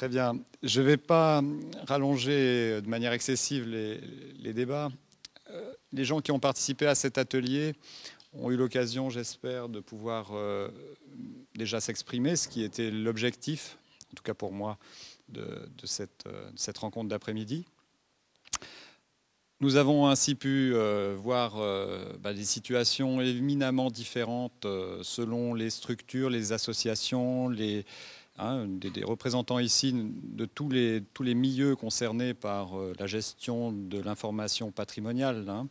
Très bien. Je ne vais pas rallonger de manière excessive les, débats. Euh, les gens qui ont participé à cet atelier ont eu l'occasion, j'espère, de pouvoir euh, déjà s'exprimer, ce qui était l'objectif, en tout cas pour moi, de, cette, cette, rencontre d'après-midi. Nous avons ainsi pu euh, voir euh, bah, des situations éminemment différentes euh, selon les structures, les associations, les, hein, des, représentants ici de tous les, tous les milieux concernés par la gestion de l'information patrimoniale, hein,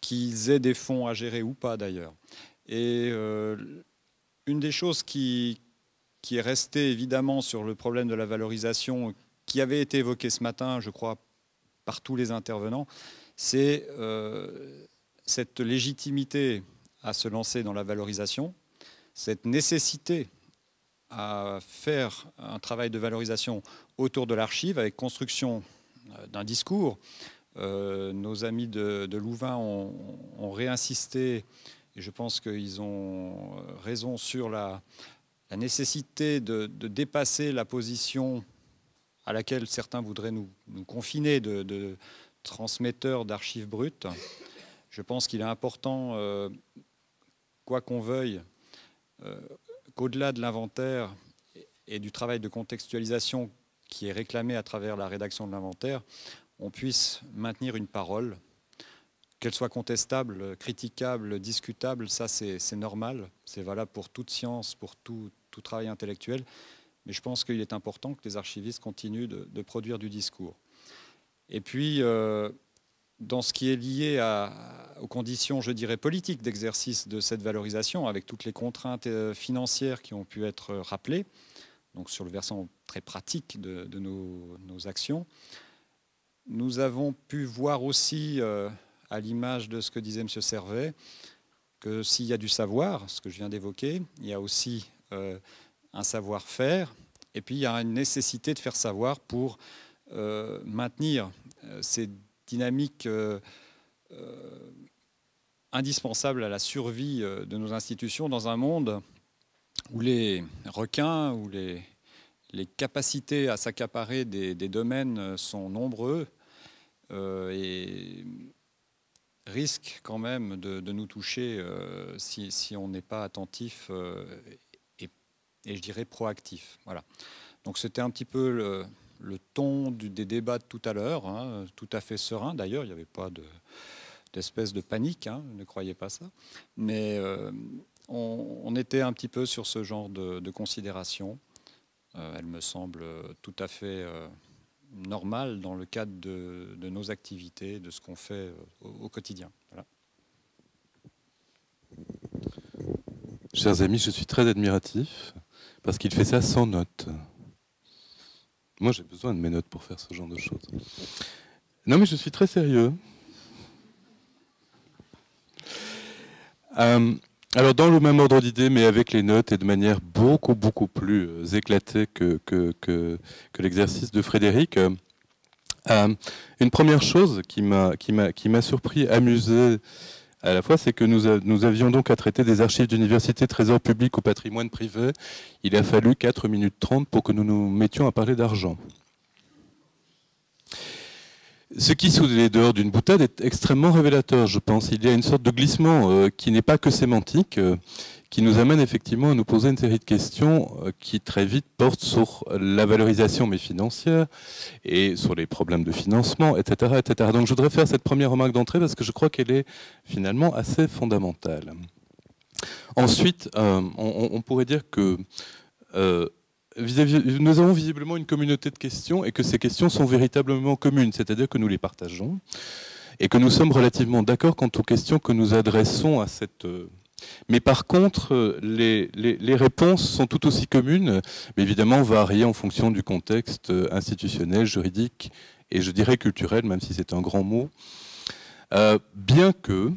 qu'ils aient des fonds à gérer ou pas d'ailleurs. Et une des choses qui, qui est restée évidemment sur le problème de la valorisation, qui avait été évoquée ce matin, je crois, par tous les intervenants, c'est euh, cette légitimité à se lancer dans la valorisation, cette nécessité à faire un travail de valorisation autour de l'archive avec construction euh, d'un discours. Euh, nos amis de, Louvain ont, réinsisté, et je pense qu'ils ont raison sur la, nécessité de, dépasser la position à laquelle certains voudraient nous, confiner, de, transmetteurs d'archives brutes. Je pense qu'il est important, euh, quoi qu'on veuille, euh, qu'au-delà de l'inventaire et du travail de contextualisation qui est réclamé à travers la rédaction de l'inventaire, on puisse maintenir une parole, qu'elle soit contestable, critiquable, discutable, ça c'est normal, c'est valable pour toute science, pour tout, tout travail intellectuel. Mais je pense qu'il est important que les archivistes continuent de, produire du discours. Et puis, euh, dans ce qui est lié aux conditions, je dirais, politiques d'exercice de cette valorisation, avec toutes les contraintes euh, financières qui ont pu être rappelées, donc sur le versant très pratique de, nos, actions, nous avons pu voir aussi, euh, à l'image de ce que disait M. Servet, que s'il y a du savoir, ce que je viens d'évoquer, il y a aussi un savoir-faire, et puis il y a une nécessité de faire savoir pour euh, maintenir euh, ces dynamiques euh, indispensables à la survie de nos institutions dans un monde où les requins, où les, les capacités à s'accaparer des, domaines sont nombreux et risquent quand même de, nous toucher si, on n'est pas attentif et je dirais proactif. Voilà. Donc c'était un petit peu le, ton des débats de tout à l'heure, hein, tout à fait serein. D'ailleurs, il n'y avait pas d'espèce de, panique, hein, ne croyez pas ça. Mais euh, on, était un petit peu sur ce genre de, considération. Euh, elle me semble tout à fait euh, normale dans le cadre de, nos activités, de ce qu'on fait au, quotidien. Chers amis, je suis très admiratif parce qu'il fait ça sans notes. Moi, j'ai besoin de mes notes pour faire ce genre de choses. Non, mais je suis très sérieux. Euh, alors, dans le même ordre d'idée, mais avec les notes et de manière beaucoup, beaucoup plus euh, éclatée que, que, que, l'exercice de Frédéric, euh, une première chose qui m'a surpris, amusé, à la fois, c'est que nous, avions donc à traiter des archives d'université, trésor public ou patrimoine privé. Il a fallu 4 minutes 30 pour que nous nous mettions à parler d'argent. Ce qui, sous les dehors d'une boutade, est extrêmement révélateur, je pense. Il y a une sorte de glissement euh, qui n'est pas que sémantique, euh, qui nous amène effectivement à nous poser une série de questions euh, qui très vite portent sur la valorisation mais financière et sur les problèmes de financement, etc., etc. Donc je voudrais faire cette première remarque d'entrée parce que je crois qu'elle est finalement assez fondamentale. Ensuite, on, pourrait dire que nous avons visiblement une communauté de questions et que ces questions sont véritablement communes, c'est-à-dire que nous les partageons et que nous sommes relativement d'accord quant aux questions que nous adressons à cette... Euh, mais par contre, les, les, réponses sont tout aussi communes, mais évidemment variées en fonction du contexte institutionnel, juridique et je dirais culturel, même si c'est un grand mot. Euh, bien que,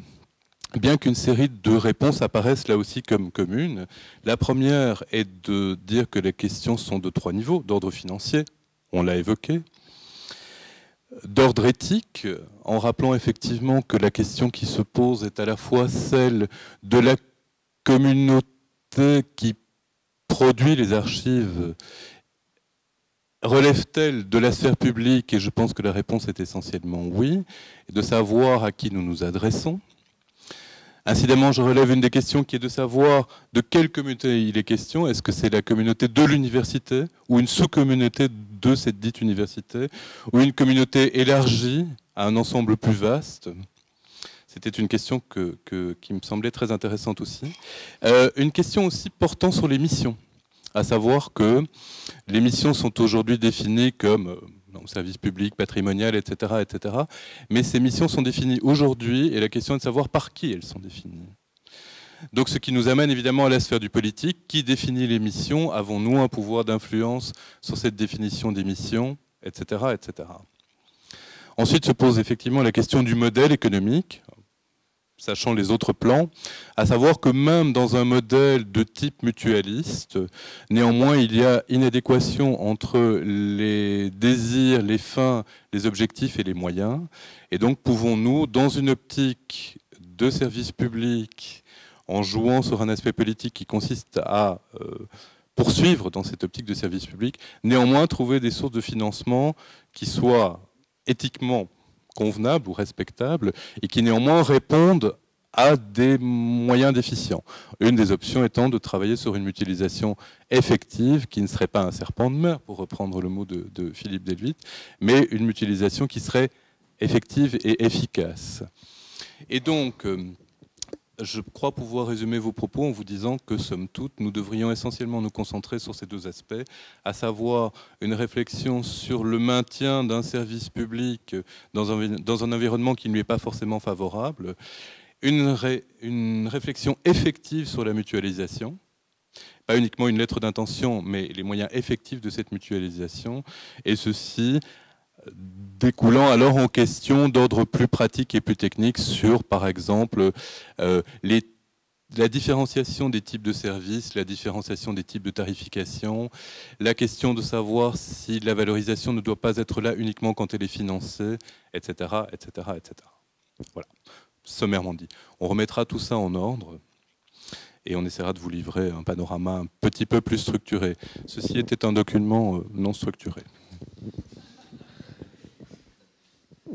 bien qu'une série de réponses apparaissent là aussi comme communes. La première est de dire que les questions sont de trois niveaux, d'ordre financier, on l'a évoqué, d'ordre éthique, en rappelant effectivement que la question qui se pose est à la fois celle de la communauté qui produit les archives relève-t-elle de la sphère publique? Et je pense que la réponse est essentiellement oui, de savoir à qui nous nous adressons. Incidemment, je relève une des questions qui est de savoir de quelle communauté il est question. Est-ce que c'est la communauté de l'université ou une sous-communauté de cette dite université ou une communauté élargie à un ensemble plus vaste? C'était une question qui me semblait très intéressante aussi. Euh, une question aussi portant sur les missions, à savoir que les missions sont aujourd'hui définies comme euh, service public, patrimonial, etc.. Mais ces missions sont définies aujourd'hui et la question est de savoir par qui elles sont définies. Donc ce qui nous amène évidemment à la sphère du politique. Qui définit les missions? Avons-nous un pouvoir d'influence sur cette définition des missions? Etc. Ensuite se pose effectivement la question du modèle économique sachant les autres plans, à savoir que même dans un modèle de type mutualiste, néanmoins il y a inadéquation entre les désirs, les fins, les objectifs et les moyens. Et donc pouvons-nous, dans une optique de service public, en jouant sur un aspect politique qui consiste à euh, poursuivre dans cette optique de service public, néanmoins trouver des sources de financement qui soient éthiquement convenables ou respectables et qui néanmoins répondent à des moyens déficients. Une des options étant de travailler sur une mutualisation effective qui ne serait pas un serpent de mer, pour reprendre le mot de, Philippe Delvit, mais une mutualisation qui serait effective et efficace. Et donc, euh, je crois pouvoir résumer vos propos en vous disant que, somme toute, nous devrions essentiellement nous concentrer sur ces deux aspects, à savoir une réflexion sur le maintien d'un service public dans un, environnement qui ne lui est pas forcément favorable, une, une réflexion effective sur la mutualisation, pas uniquement une lettre d'intention, mais les moyens effectifs de cette mutualisation, et ceci découlant alors en question d'ordre plus pratique et plus technique sur, par exemple, euh, la différenciation des types de services, la différenciation des types de tarification, la question de savoir si la valorisation ne doit pas être là uniquement quand elle est financée, etc. etc., etc. Voilà, sommairement dit. On remettra tout ça en ordre et on essaiera de vous livrer un panorama un petit peu plus structuré. Ceci était un document euh, non structuré.